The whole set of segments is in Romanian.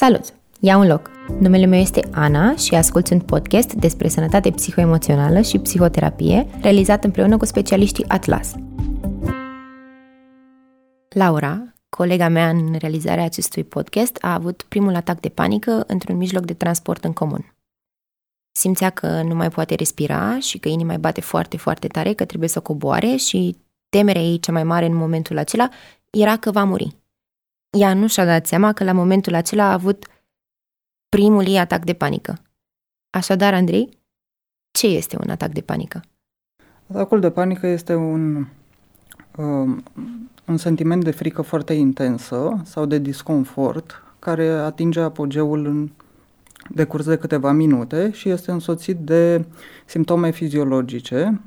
Salut! Ia un loc! Numele meu este Ana și ascult un podcast despre sănătate psihoemoțională și psihoterapie realizat împreună cu specialiștii Atlas. Laura, colega mea în realizarea acestui podcast, a avut primul atac de panică într-un mijloc de transport în comun. Simțea că nu mai poate respira și că inima îi bate foarte, foarte tare, că trebuie să coboare și temerea ei cea mai mare în momentul acela era că va muri. Ea nu și-a dat seama că la momentul acela a avut primul ei atac de panică. Așadar, Andrei, ce este un atac de panică? Atacul de panică este un, um, un sentiment de frică foarte intensă sau de disconfort care atinge apogeul în decurs de câteva minute și este însoțit de simptome fiziologice,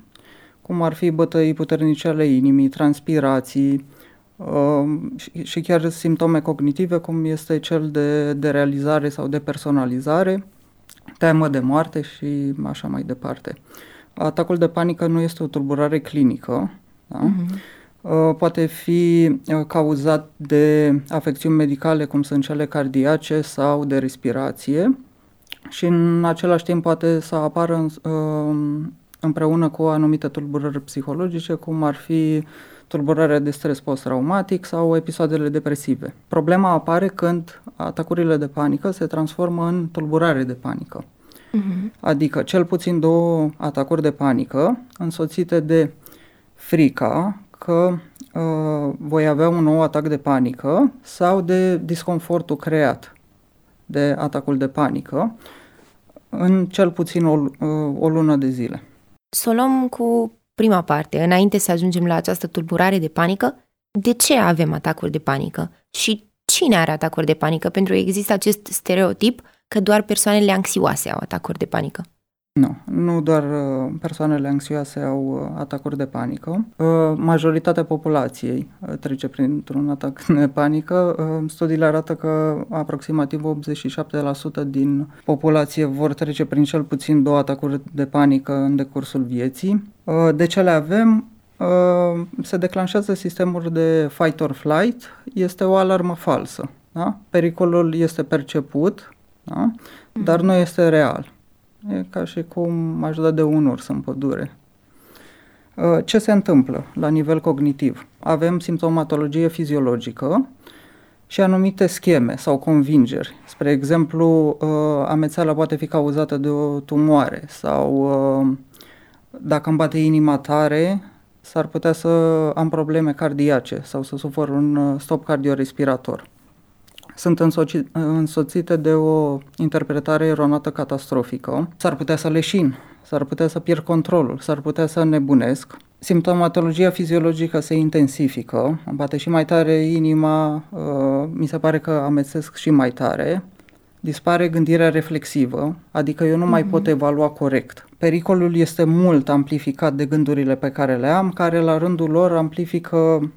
cum ar fi bătăi puternice ale inimii, transpirații, Um, și chiar simptome cognitive, cum este cel de, de realizare sau de personalizare, temă de moarte și așa mai departe. Atacul de panică nu este o tulburare clinică, da? uh-huh. poate fi uh, cauzat de afecțiuni medicale, cum sunt cele cardiace sau de respirație și în același timp poate să apară în, um, împreună cu anumite tulburări psihologice, cum ar fi tulburarea de stres post-traumatic sau episoadele depresive. Problema apare când atacurile de panică se transformă în tulburare de panică. Uh-huh. Adică cel puțin două atacuri de panică însoțite de frica că uh, voi avea un nou atac de panică sau de disconfortul creat de atacul de panică în cel puțin o, uh, o lună de zile. Să o luăm cu prima parte, înainte să ajungem la această tulburare de panică, de ce avem atacuri de panică și cine are atacuri de panică? Pentru că există acest stereotip că doar persoanele anxioase au atacuri de panică. Nu, nu doar uh, persoanele anxioase au uh, atacuri de panică. Uh, majoritatea populației trece printr-un atac de panică. Studiile arată că aproximativ 87% din populație vor trece prin cel puțin două atacuri de panică în decursul vieții. De ce le avem? Se declanșează sistemul de fight or flight. Este o alarmă falsă. Da? Pericolul este perceput, da? dar mhm. nu este real. E ca și cum aș da de un urs în pădure. Uh, ce se întâmplă la nivel cognitiv? Avem simptomatologie fiziologică și anumite scheme sau convingeri. Spre exemplu, uh, amețeala poate fi cauzată de o tumoare sau uh, dacă îmi bate inima tare, s-ar putea să am probleme cardiace sau să sufăr un stop cardiorespirator sunt însoci- însoțite de o interpretare eronată catastrofică. S-ar putea să leșin, s-ar putea să pierd controlul, s-ar putea să nebunesc. Simptomatologia fiziologică se intensifică, îmi bate și mai tare inima, uh, mi se pare că amețesc și mai tare. Dispare gândirea reflexivă, adică eu nu mm-hmm. mai pot mhm. evalua corect. Pericolul este mult amplificat de gândurile pe care le am, care la rândul lor amplifică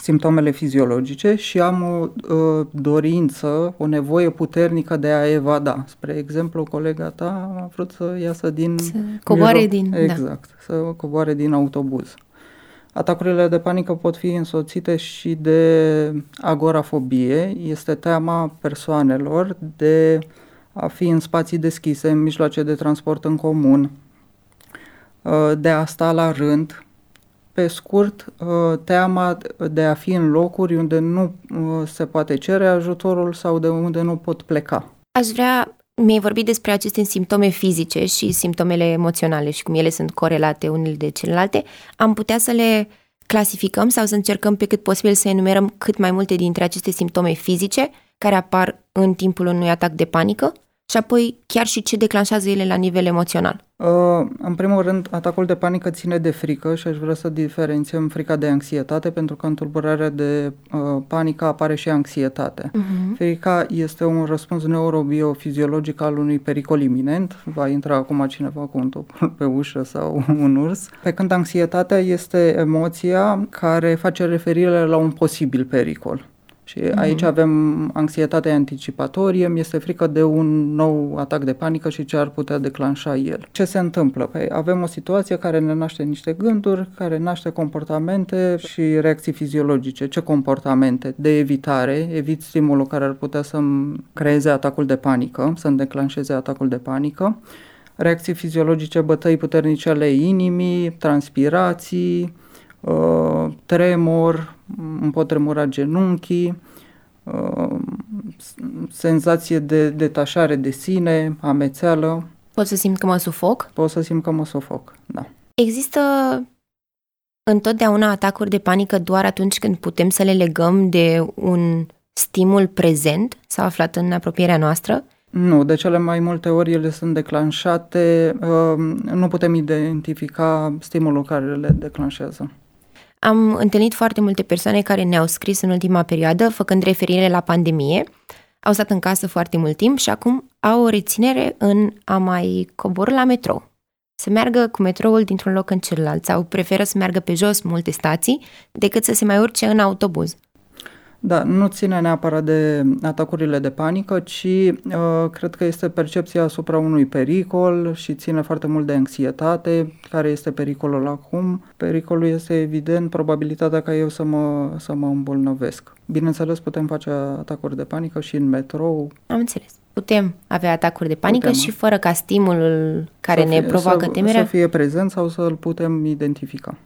simptomele fiziologice și am o uh, dorință, o nevoie puternică de a evada. Spre exemplu, colega ta a vrut să iasă din... Să coboare miro- din... Da. Exact, da. să coboare din autobuz. Atacurile de panică pot fi însoțite și de agorafobie. Este teama persoanelor de a fi în spații deschise, în mijloace de transport în comun, uh, de a sta la rând, pe scurt, uh, teama de a fi în locuri unde nu uh, se poate cere ajutorul sau de unde nu pot pleca. Aș vrea, mi-ai vorbit despre aceste simptome fizice și simptomele emoționale și cum ele sunt corelate unele de celelalte. Am putea să le clasificăm sau să încercăm pe cât posibil să enumerăm cât mai multe dintre aceste simptome fizice care apar în timpul unui atac de panică? Și apoi chiar și ce declanșează ele la nivel emoțional? Uh, în primul rând, atacul de panică ține de frică și aș vrea să diferențiem frica de anxietate, pentru că în tulburarea de uh, panică apare și anxietate. Uh-huh. Frica este un răspuns neurobiofiziologic al unui pericol iminent, va intra acum cineva cu un topor pe ușă sau un urs, pe când anxietatea este emoția care face referire la un posibil pericol Și mm-hmm. aici avem anxietate anticipatorie, mi este frică de un nou atac de panică și ce ar putea declanșa el. Ce se întâmplă? Păi avem o situație care ne naște niște gânduri, care naște comportamente și reacții fiziologice. Ce comportamente? De evitare, evit stimulul care ar putea să-mi creeze atacul de panică, să-mi declanșeze atacul de panică. Reacții fiziologice, bătăi puternice ale inimii, transpirații, uh, tremur, îmi pot tremura genunchii, uh, senzație de detașare de sine, amețeală. Pot să simt că mă sufoc? Pot să simt că mă sufoc, da. Există întotdeauna atacuri de panică doar atunci când putem să le legăm de un stimul prezent sau aflat în apropierea noastră? Nu, de cele mai multe ori ele sunt declanșate, uh, nu putem identifica stimulul care le declanșează. Am întâlnit foarte multe persoane care ne-au scris în ultima perioadă, făcând referire la pandemie, au stat în casă foarte mult timp și acum au o reținere în a mai coborâ la metrou. Să meargă cu metroul dintr-un loc în celălalt sau preferă să meargă pe jos multe stații decât să se mai urce în autobuz. Da, nu ține neapărat de atacurile de panică, ci uh, cred că este percepția asupra unui pericol și ține foarte mult de anxietate. Care este pericolul acum? Pericolul este evident probabilitatea ca eu să mă, să mă îmbolnăvesc. Bineînțeles, putem face atacuri de panică și în metrou. Am înțeles. Putem avea atacuri de panică putem. și fără ca stimulul care fie, ne provoacă să, temerea. Să fie prezent sau să-l putem identifica.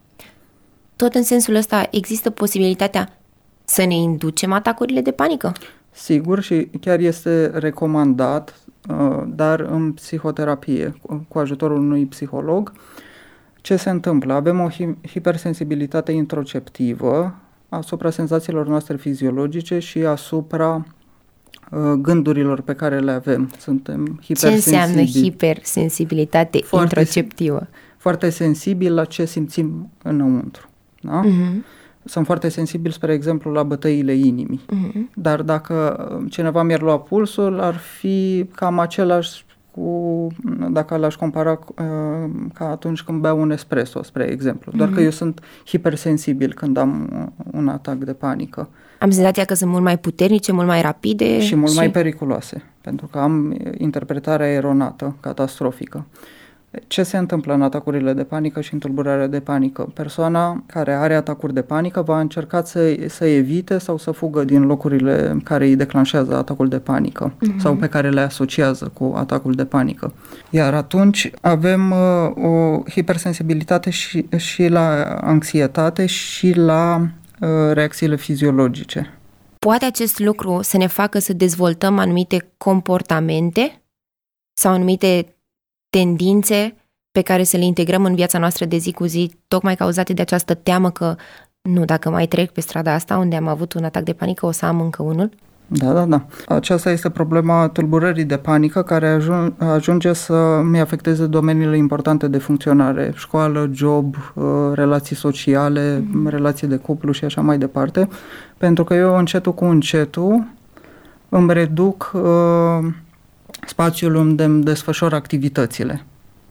Tot în sensul ăsta există posibilitatea să ne inducem atacurile de panică? Sigur și chiar este recomandat, uh, dar în psihoterapie, cu ajutorul unui psiholog. Ce se întâmplă? Avem o hipersensibilitate introceptivă asupra senzațiilor noastre fiziologice și asupra uh, gândurilor pe care le avem. Suntem hipersensibili. Ce înseamnă hipersensibilitate foarte, introceptivă? Foarte sensibil la ce simțim înăuntru. Da? Uh-huh sunt foarte sensibil, spre exemplu, la bătăile inimii. Uh-huh. Dar dacă cineva mi-ar lua pulsul, ar fi cam același cu, dacă l-aș compara uh, ca atunci când beau un espresso, spre exemplu. Doar uh-huh. că mhm. eu sunt hipersensibil când am un atac de panică. Am senzația că sunt mult mai puternice, mult mai rapide. Și mult și... mai periculoase, pentru că am interpretarea eronată, catastrofică. Uh, ce se întâmplă în atacurile de panică și în tulburarea de panică? Persoana care are atacuri de panică va încerca să, să evite sau să fugă din locurile care îi declanșează atacul de panică uh-huh. sau pe care le asociază cu atacul de panică. Iar atunci avem uh, o hipersensibilitate și, și la anxietate și la uh, reacțiile fiziologice. Poate acest lucru să ne facă să dezvoltăm anumite comportamente sau anumite tendințe pe care să le integrăm în viața noastră de zi cu zi, tocmai cauzate de această teamă că nu, dacă mai trec pe strada asta unde am avut un atac de panică, o să am încă unul? Da, da, da. Aceasta este problema tulburării de panică care ajunge să mi afecteze domeniile importante de funcționare, școală, job, uh, relații sociale, mm-hmm. relații de cuplu și așa mai departe, pentru că eu încetul cu încetul îmi reduc uh, spațiul unde îmi desfășor activitățile.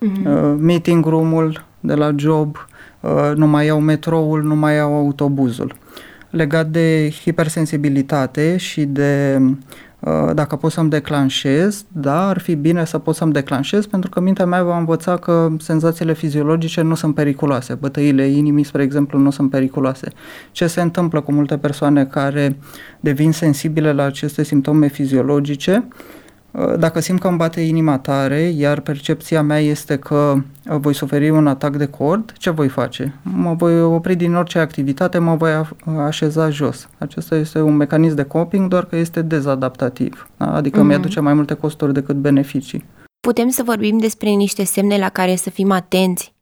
Mm-hmm. Uh, meeting room-ul de la job, uh, nu mai iau metroul, nu mai iau autobuzul. Legat de hipersensibilitate și de uh, dacă pot să-mi declanșez, da, ar fi bine să pot să-mi declanșez pentru că mintea mea va învăța că senzațiile fiziologice nu sunt periculoase. Bătăile inimii, spre exemplu, nu sunt periculoase. Ce se întâmplă cu multe persoane care devin sensibile la aceste simptome fiziologice? Uh, dacă simt că îmi bate inima tare, iar percepția mea este că uh, voi suferi un atac de cord, ce voi face? Mă voi opri din orice activitate, mă voi așeza jos. Acesta este un mecanism de coping, doar că este dezadaptativ. Da? Adică mm-hmm. mi-aduce mai multe costuri decât beneficii. Putem să vorbim despre niște semne la care să fim atenți,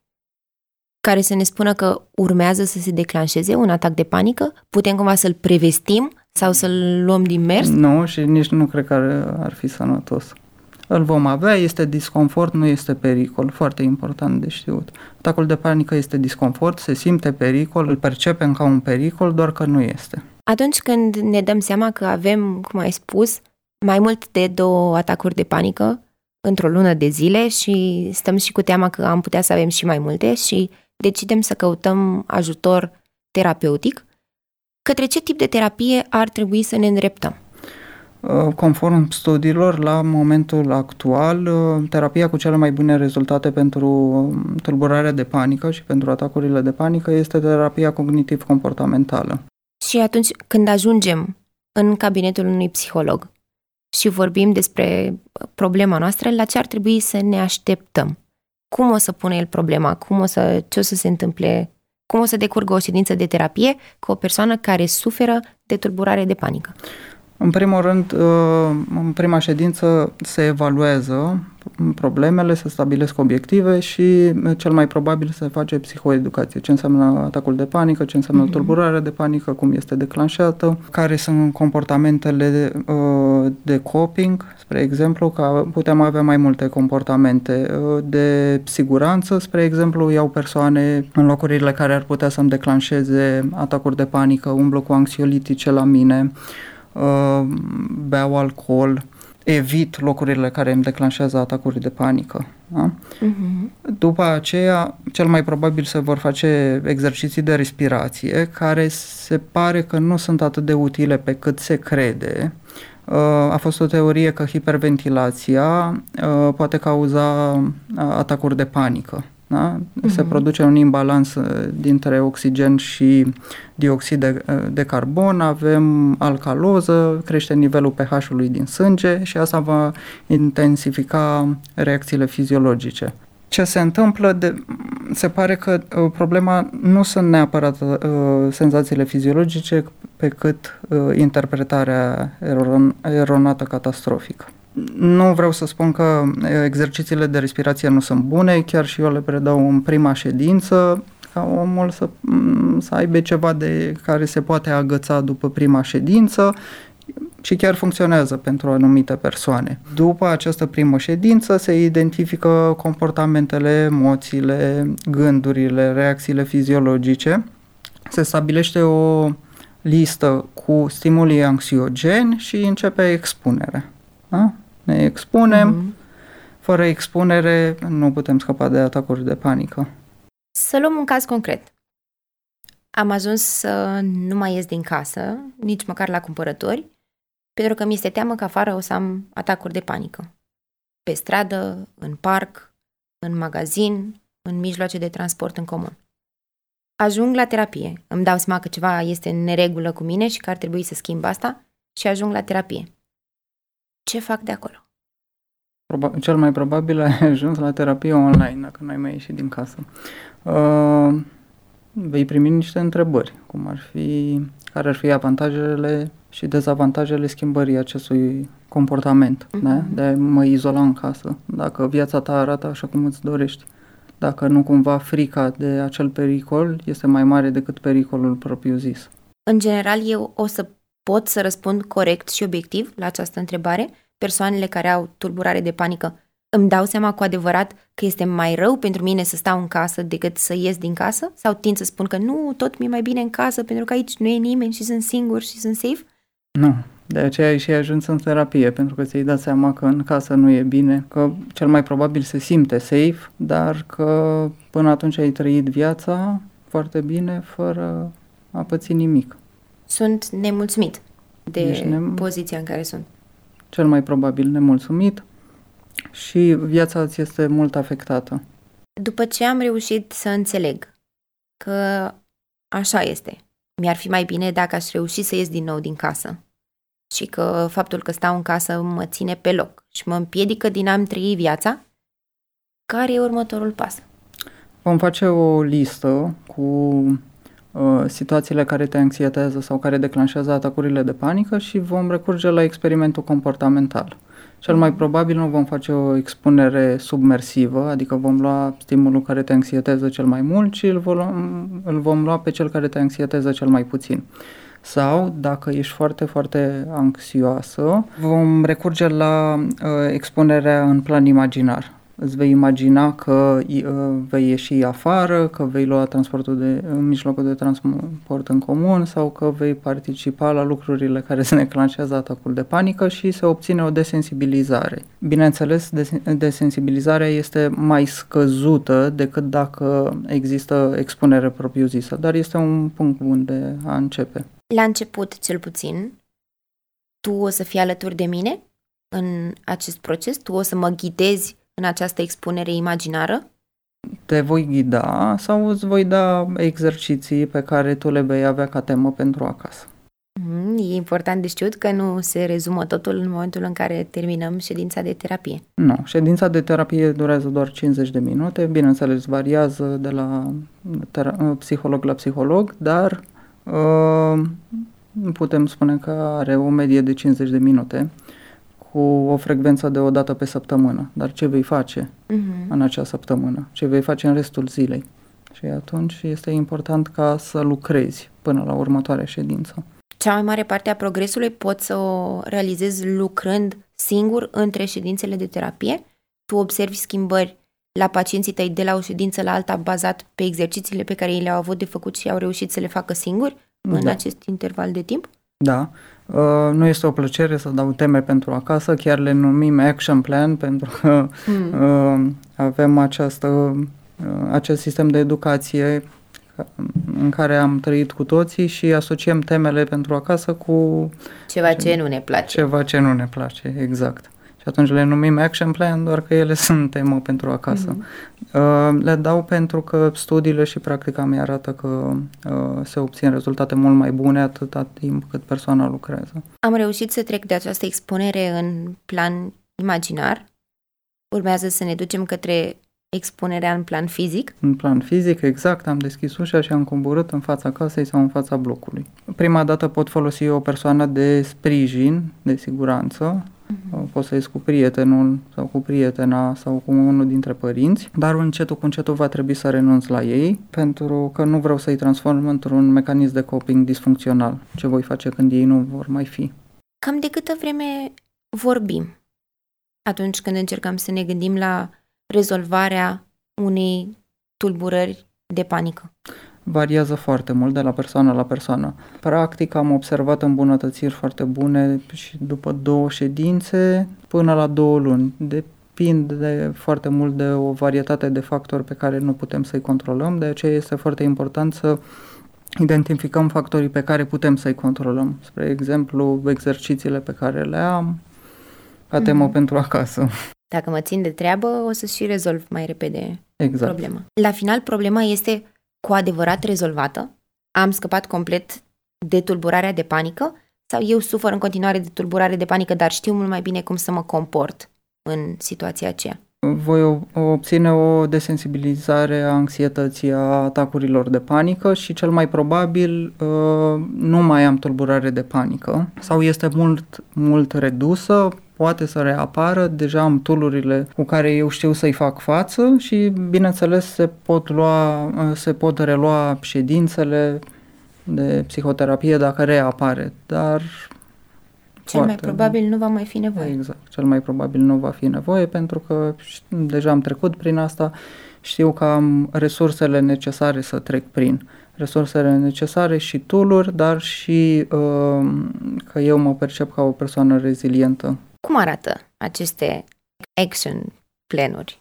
care să ne spună că urmează să se declanșeze un atac de panică? Putem cumva să-l prevestim sau să-l luăm din mers? Nu, și nici nu cred că ar, ar fi sănătos. Îl vom avea, este disconfort, nu este pericol. Foarte important de știut. Atacul de panică este disconfort, se simte pericol, îl percepem ca un pericol, doar că nu este. Atunci când ne dăm seama că avem, cum ai spus, mai mult de două atacuri de panică într-o lună de zile și stăm și cu teama că am putea să avem și mai multe și decidem să căutăm ajutor terapeutic, Către ce tip de terapie ar trebui să ne îndreptăm? Uh, conform studiilor, la momentul actual, uh, terapia cu cele mai bune rezultate pentru um, tulburarea de panică și pentru atacurile de panică este terapia cognitiv-comportamentală. Și atunci când ajungem în cabinetul unui psiholog și vorbim despre problema noastră, la ce ar trebui să ne așteptăm? Cum o să pune el problema? Cum o să, ce o să se întâmple? Cum o să decurgă o ședință de terapie cu o persoană care suferă de tulburare de panică? În primul rând, uh, în prima ședință se evaluează problemele, se stabilesc obiective și uh, cel mai probabil se face psihoeducație. Ce înseamnă atacul de panică, ce înseamnă mm-hmm. tulburarea de panică, cum este declanșată, care sunt comportamentele de, uh, de coping, spre exemplu, că putem avea mai multe comportamente de siguranță, spre exemplu, iau persoane în locurile care ar putea să-mi declanșeze atacuri de panică, umblu cu anxiolitice la mine, Uh, beau alcool, evit locurile care îmi declanșează atacuri de panică. Da? Uh-huh. După aceea, cel mai probabil se vor face exerciții de respirație, care se pare că nu sunt atât de utile pe cât se crede. Uh, a fost o teorie că hiperventilația uh, poate cauza atacuri de panică. Da? Uh-huh. Se produce un imbalans uh, dintre oxigen și dioxid de, uh, de carbon, avem alcaloză, crește nivelul pH-ului din sânge și asta va intensifica reacțiile fiziologice. Ce se întâmplă? De, se pare că uh, problema nu sunt neapărat uh, senzațiile fiziologice, pe cât uh, interpretarea eron, eronată catastrofică. Nu vreau să spun că exercițiile de respirație nu sunt bune, chiar și eu le predau în prima ședință, ca omul să, să aibă ceva de care se poate agăța după prima ședință și chiar funcționează pentru anumite persoane. După această primă ședință se identifică comportamentele, emoțiile, gândurile, reacțiile fiziologice. Se stabilește o listă cu stimulii anxiogeni și începe expunerea. Da? Ne expunem, mm-hmm. fără expunere nu putem scăpa de atacuri de panică. Să luăm un caz concret. Am ajuns să nu mai ies din casă, nici măcar la cumpărători, pentru că mi este teamă că afară o să am atacuri de panică. Pe stradă, în parc, în magazin, în mijloace de transport în comun. Ajung la terapie. Îmi dau seama că ceva este în neregulă cu mine și că ar trebui să schimb asta și ajung la terapie. Ce fac de acolo? Proba- cel mai probabil ai ajuns la terapie online dacă nu ai mai ieșit din casă. Uh, vei primi niște întrebări, cum ar fi, care ar fi avantajele și dezavantajele schimbării acestui comportament, uh-huh. da? de a mă izola în casă, dacă viața ta arată așa cum îți dorești. Dacă nu cumva frica de acel pericol este mai mare decât pericolul propriu-zis. În general, eu o să pot să răspund corect și obiectiv la această întrebare? Persoanele care au tulburare de panică îmi dau seama cu adevărat că este mai rău pentru mine să stau în casă decât să ies din casă? Sau tind să spun că nu, tot mi-e mai bine în casă pentru că aici nu e nimeni și sunt singur și sunt safe? Nu, de aceea ai și ajuns în terapie, pentru că ți-ai dat seama că în casă nu e bine, că cel mai probabil se simte safe, dar că până atunci ai trăit viața foarte bine, fără a păți nimic. Sunt nemulțumit de nem- poziția în care sunt. Cel mai probabil nemulțumit și viața ți este mult afectată. După ce am reușit să înțeleg că așa este, mi-ar fi mai bine dacă aș reuși să ies din nou din casă și că faptul că stau în casă mă ține pe loc și mă împiedică din a-mi trăi viața, care e următorul pas? Vom face o listă cu uh, situațiile care te anxietează sau care declanșează atacurile de panică și vom recurge la experimentul comportamental. Cel mai probabil nu vom face o expunere submersivă, adică vom lua stimulul care te anxietează cel mai mult și îl vom, îl vom lua pe cel care te anxietează cel mai puțin. Sau, dacă ești foarte, foarte anxioasă, vom recurge la uh, expunerea în plan imaginar. Îți vei imagina că uh, vei ieși afară, că vei lua transportul de, mijlocul de transport în comun sau că vei participa la lucrurile care se neclanșează atacul de panică și se obține o desensibilizare. Bineînțeles, desensibilizarea este mai scăzută decât dacă există expunere propriu-zisă, dar este un punct bun de a începe. La început, cel puțin, tu o să fii alături de mine în acest proces? Tu o să mă ghidezi în această expunere imaginară? Te voi ghida sau îți voi da exerciții pe care tu le vei avea ca temă pentru acasă. Mm, e important de știut că nu se rezumă totul în momentul în care terminăm ședința de terapie. Nu, ședința de terapie durează doar 50 de minute, bineînțeles variază de la tera- psiholog la psiholog, dar uh, putem spune că are o medie de 50 de minute cu o frecvență de o dată pe săptămână. Dar ce vei face uh-huh. în acea săptămână? Ce vei face în restul zilei? Și atunci este important ca să lucrezi până la următoarea ședință. Cea mai mare parte a progresului poți să o realizezi lucrând singur între ședințele de terapie. Tu observi schimbări la pacienții tăi de la o ședință la alta bazat pe exercițiile pe care ei le-au avut de făcut și au reușit să le facă singuri da. în acest interval de timp? Da. Uh, nu este o plăcere să dau teme pentru acasă, chiar le numim action plan pentru că mm. uh, avem această, uh, acest sistem de educație în care am trăit cu toții și asociem temele pentru acasă cu ceva ce, ce nu ne place. Ceva ce nu ne place, exact. Și atunci le numim action plan, doar că ele sunt temă pentru acasă. Mm-hmm. Uh, le dau pentru că studiile și practica mi arată că uh, se obțin rezultate mult mai bune atâta timp cât persoana lucrează. Am reușit să trec de această expunere în plan imaginar. Urmează să ne ducem către expunerea în plan fizic? În plan fizic, exact, am deschis ușa și am coborât în fața casei sau în fața blocului. Prima dată pot folosi o persoană de sprijin, de siguranță, uh-huh. poți să ieși cu prietenul sau cu prietena sau cu unul dintre părinți, dar încetul cu încetul va trebui să renunț la ei pentru că nu vreau să-i transform într-un mecanism de coping disfuncțional. Ce voi face când ei nu vor mai fi? Cam de câtă vreme vorbim atunci când încercăm să ne gândim la rezolvarea unei tulburări de panică? Variază foarte mult de la persoană la persoană. Practic am observat îmbunătățiri foarte bune și după două ședințe până la două luni. Depinde foarte mult de o varietate de factori pe care nu putem să-i controlăm, de aceea este foarte important să identificăm factorii pe care putem să-i controlăm. Spre exemplu, exercițiile pe care le am, ca temă mm-hmm. pentru acasă. Dacă mă țin de treabă, o să și rezolv mai repede exact. problema. La final, problema este cu adevărat rezolvată? Am scăpat complet de tulburarea de panică? Sau eu sufăr în continuare de tulburare de panică, dar știu mult mai bine cum să mă comport în situația aceea? Voi obține o desensibilizare a anxietății, a atacurilor de panică și cel mai probabil uh, nu mai am tulburare de panică sau este mult, mult redusă, poate să reapară, deja am tulurile cu care eu știu să-i fac față și, bineînțeles, se pot, lua, se pot relua ședințele de psihoterapie dacă reapare, dar cel mai probabil nu va mai fi nevoie. Exact, cel mai probabil nu va fi nevoie pentru că deja am trecut prin asta, știu că am resursele necesare să trec prin resursele necesare și tool dar și uh, că eu mă percep ca o persoană rezilientă cum arată aceste action planuri,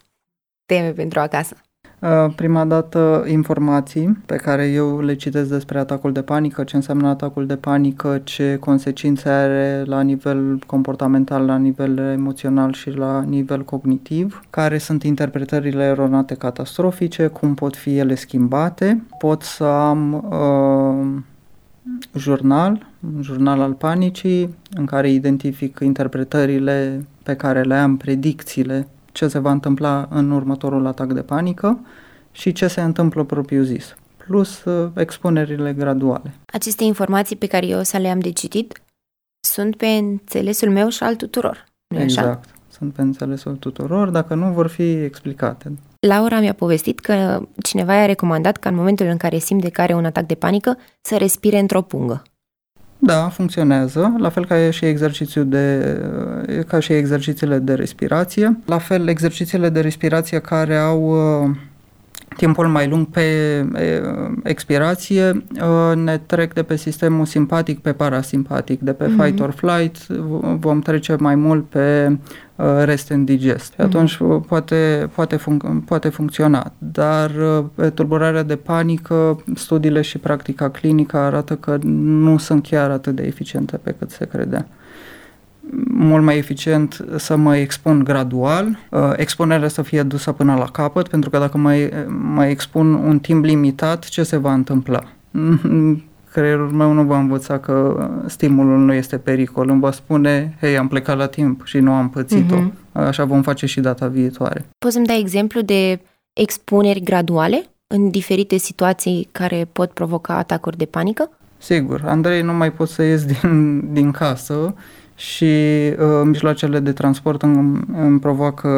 teme pentru acasă? Uh, prima dată informații pe care eu le citesc despre atacul de panică, ce înseamnă atacul de panică, ce consecințe are la nivel comportamental, la nivel emoțional și la nivel cognitiv, care sunt interpretările eronate catastrofice, cum pot fi ele schimbate. Pot să am uh, jurnal, un jurnal al panicii, în care identific interpretările pe care le am, predicțiile, ce se va întâmpla în următorul atac de panică și ce se întâmplă propriu-zis, plus uh, expunerile graduale. Aceste informații pe care eu să le am de citit sunt pe înțelesul meu și al tuturor, nu exact. așa? Sunt pe înțelesul tuturor, dacă nu vor fi explicate. Laura mi-a povestit că cineva i-a recomandat ca în momentul în care simte că are un atac de panică să respire într-o pungă. Da, funcționează, la fel ca și exercițiul de, ca și exercițiile de respirație. La fel, exercițiile de respirație care au uh, timpul mai lung pe expirație uh, ne trec de pe sistemul simpatic pe parasimpatic, de pe mm-hmm. fight or flight vom trece mai mult pe uh, rest and digest. Mm-hmm. Atunci poate, poate, func- poate funcționa, dar pe tulburarea de panică, studiile și practica clinică arată că nu sunt chiar atât de eficiente pe cât se credea mult mai eficient să mă expun gradual, uh, expunerea să fie dusă până la capăt, pentru că dacă mai, mai expun un timp limitat, ce se va întâmpla? Creierul meu nu va învăța că stimulul nu este pericol, îmi va spune, hei, am plecat la timp și nu am pățit-o. Uh-huh. Așa vom face și data viitoare. Poți să-mi dai exemplu de expuneri graduale în diferite situații care pot provoca atacuri de panică? Sigur, Andrei, nu mai pot să ies din, din casă și uh, mijloacele de transport îmi, îmi provoacă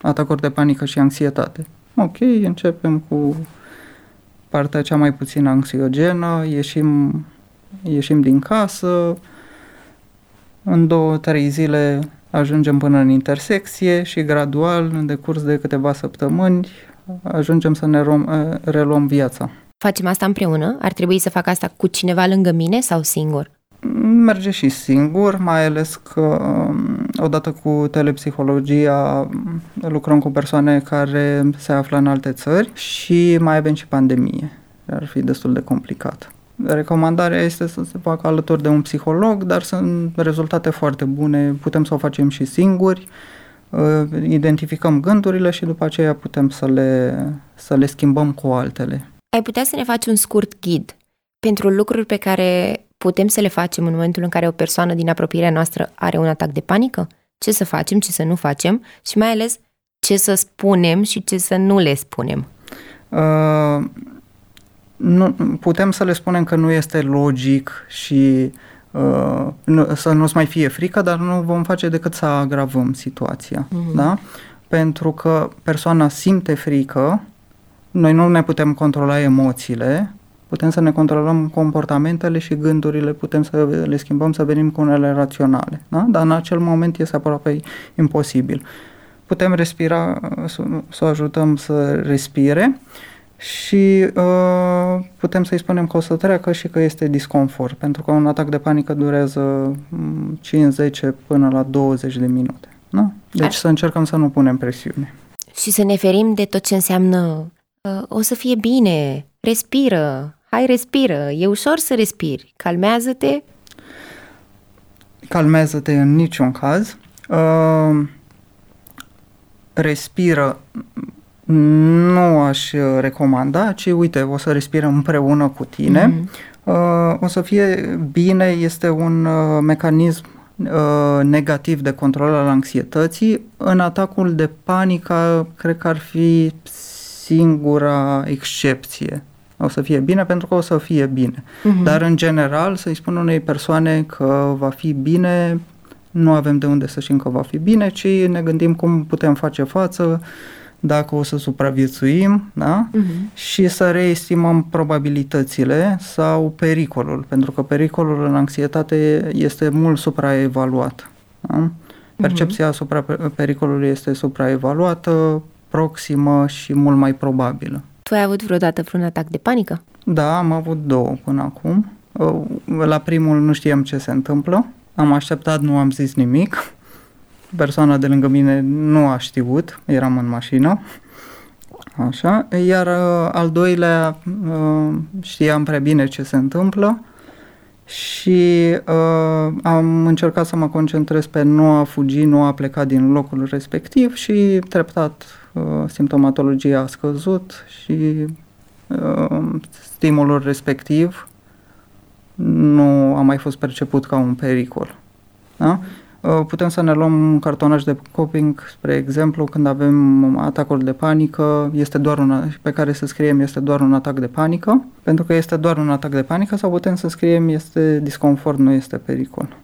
atacuri de panică și anxietate. Ok, începem cu partea cea mai puțin anxiogenă, ieșim, ieșim din casă, în două, trei zile ajungem până în intersecție și gradual, în decurs de câteva săptămâni, ajungem să ne rom, uh, reluăm viața. Facem asta împreună? Ar trebui să fac asta cu cineva lângă mine sau singur? Merge și singur, mai ales că um, odată cu telepsihologia lucrăm cu persoane care se află în alte țări și mai avem și pandemie. Ar fi destul de complicat. Recomandarea este să se facă alături de un psiholog, dar sunt rezultate foarte bune, putem să o facem și singuri, uh, identificăm gândurile și după aceea putem să le, să le schimbăm cu altele. Ai putea să ne faci un scurt ghid pentru lucruri pe care putem să le facem în momentul în care o persoană din apropierea noastră are un atac de panică? Ce să facem, ce să nu facem și mai ales ce să spunem și ce să nu le spunem? Uh, nu, putem să le spunem că nu este logic și uh, nu, să nu-ți mai fie frică, dar nu vom face decât să agravăm situația. Uh-huh. Da? Pentru că persoana simte frică, noi nu ne putem controla emoțiile, putem să ne controlăm comportamentele și gândurile, putem să le schimbăm, să venim cu unele raționale. Da? Dar în acel moment este aproape imposibil. Putem respira, să, să o ajutăm să respire și uh, putem să-i spunem că o să treacă și că este disconfort, pentru că un atac de panică durează 5-10 mm, până la 20 de minute. Da? Deci Ar... să încercăm să nu punem presiune. Și să ne ferim de tot ce înseamnă uh, o să fie bine, respiră, hai respiră, e ușor să respiri, calmează-te. Calmează-te în niciun caz. Uh, respiră nu aș recomanda, ci uite, o să respirăm împreună cu tine. Mm-hmm. Uh, o să fie bine, este un uh, mecanism uh, negativ de control al anxietății. În atacul de panică, cred că ar fi singura excepție o să fie bine pentru că o să fie bine. Uh-huh. Dar în general să-i spun unei persoane că va fi bine, nu avem de unde să știm că va fi bine, ci ne gândim cum putem face față, dacă o să supraviețuim, da? Uh-huh. Și să reestimăm probabilitățile sau pericolul, pentru că pericolul în anxietate este mult supraevaluat. Da? Percepția uh-huh. asupra pericolului este supraevaluată, proximă și mult mai probabilă. Tu ai avut vreodată vreun atac de panică? Da, am avut două până acum. La primul nu știam ce se întâmplă. Am așteptat, nu am zis nimic. Persoana de lângă mine nu a știut, eram în mașină. Așa, iar uh, al doilea uh, știam prea bine ce se întâmplă și uh, am încercat să mă concentrez pe nu a fugi, nu a pleca din locul respectiv și treptat uh, simptomatologia a scăzut și uh, stimulul respectiv nu a mai fost perceput ca un pericol. Da? Uh, putem să ne luăm un cartonaj de coping, spre exemplu, când avem atacuri de panică, este doar un, pe care să scriem este doar un atac de panică, pentru că este doar un atac de panică, sau putem să scriem este disconfort, nu este pericol.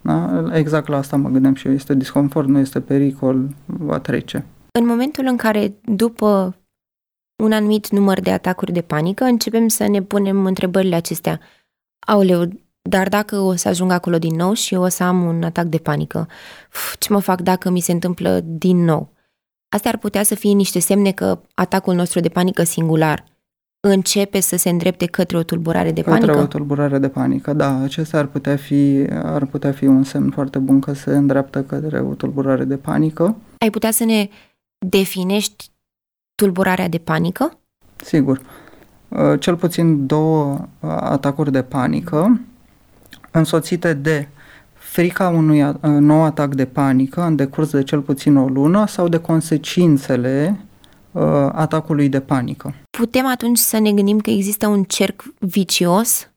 Da? Exact la asta mă gândeam și eu, este disconfort, nu este pericol, va trece. În momentul în care, după un anumit număr de atacuri de panică, începem să ne punem întrebările acestea. Aoleu, Dar dacă o să ajung acolo din nou și o să am un atac de panică, ce mă fac dacă mi se întâmplă din nou? Astea ar putea să fie niște semne că atacul nostru de panică singular începe să se îndrepte către o tulburare de panică? Către o tulburare de panică, da. Acesta ar putea, fi, ar putea fi un semn foarte bun că se îndreaptă către o tulburare de panică. Ai putea să ne definești tulburarea de panică? Sigur. Uh, cel puțin două uh, atacuri de panică însoțite de frica unui uh, nou atac de panică în decurs de cel puțin o lună sau de consecințele atacului de panică. Putem atunci să ne gândim că există un cerc vicios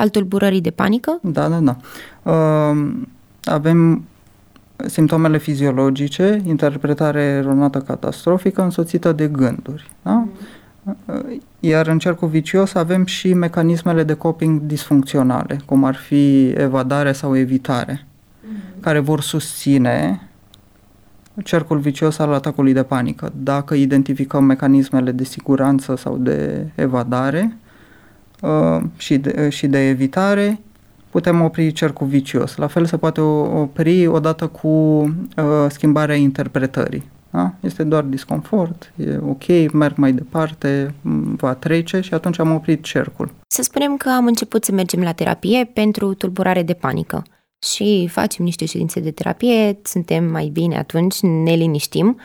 al tulburării de panică? Da, da, da. Avem simptomele fiziologice, interpretare eronată catastrofică însoțită de gânduri. Da? Mm. Iar în cercul vicios avem și mecanismele de coping disfuncționale, cum ar fi evadare sau evitare, mm. care vor susține cercul vicios al atacului de panică. Dacă identificăm mecanismele de siguranță sau de evadare uh, și, de, și de evitare, putem opri cercul vicios. La fel se poate opri odată cu uh, schimbarea interpretării. Da? Este doar disconfort, e ok, merg mai departe, va trece și atunci am oprit cercul. Să spunem că am început să mergem la terapie pentru tulburare de panică și facem niște ședințe de terapie, suntem mai bine atunci, ne liniștim,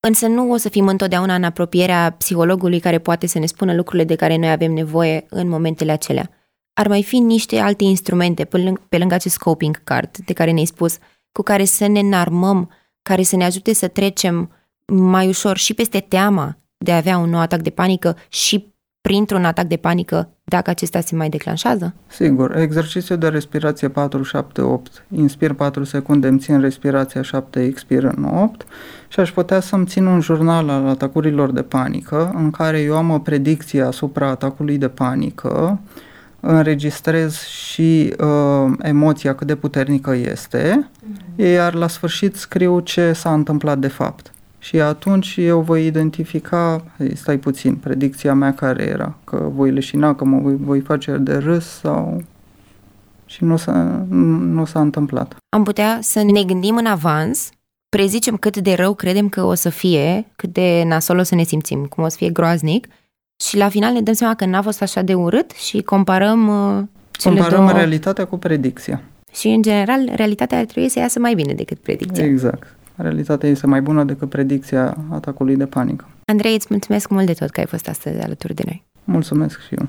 însă nu o să fim întotdeauna în apropierea psihologului care poate să ne spună lucrurile de care noi avem nevoie în momentele acelea. Ar mai fi niște alte instrumente pe, lângă, pe lângă acest coping card de care ne-ai spus, cu care să ne înarmăm care să ne ajute să trecem mai ușor și peste teama de a avea un nou atac de panică și printr-un atac de panică dacă acesta se mai declanșează? Sigur, exercițiu de respirație 4-7-8. Inspir 4 secunde, îmi țin respirația 7, expir în 8 și aș putea să-mi țin un jurnal al atacurilor de panică în care eu am o predicție asupra atacului de panică înregistrez și uh, emoția cât de puternică este, mm-hmm. iar la sfârșit scriu ce s-a întâmplat de fapt. Și atunci eu voi identifica, stai puțin, predicția mea care era, că voi leșina, că mă voi, voi face de râs sau... Și nu s-a, nu s-a întâmplat. Am putea să ne gândim în avans, prezicem cât de rău credem că o să fie, cât de nasol o să ne simțim, cum o să fie groaznic și la final ne dăm seama că n-a fost așa de urât și comparăm uh, cele Comparăm două... realitatea cu predicția. Și, în general, realitatea ar trebui să iasă mai bine decât predicția. Exact. Realitatea este mai bună decât predicția atacului de panică. Andrei, îți mulțumesc mult de tot că ai fost astăzi alături de noi. Mulțumesc și eu.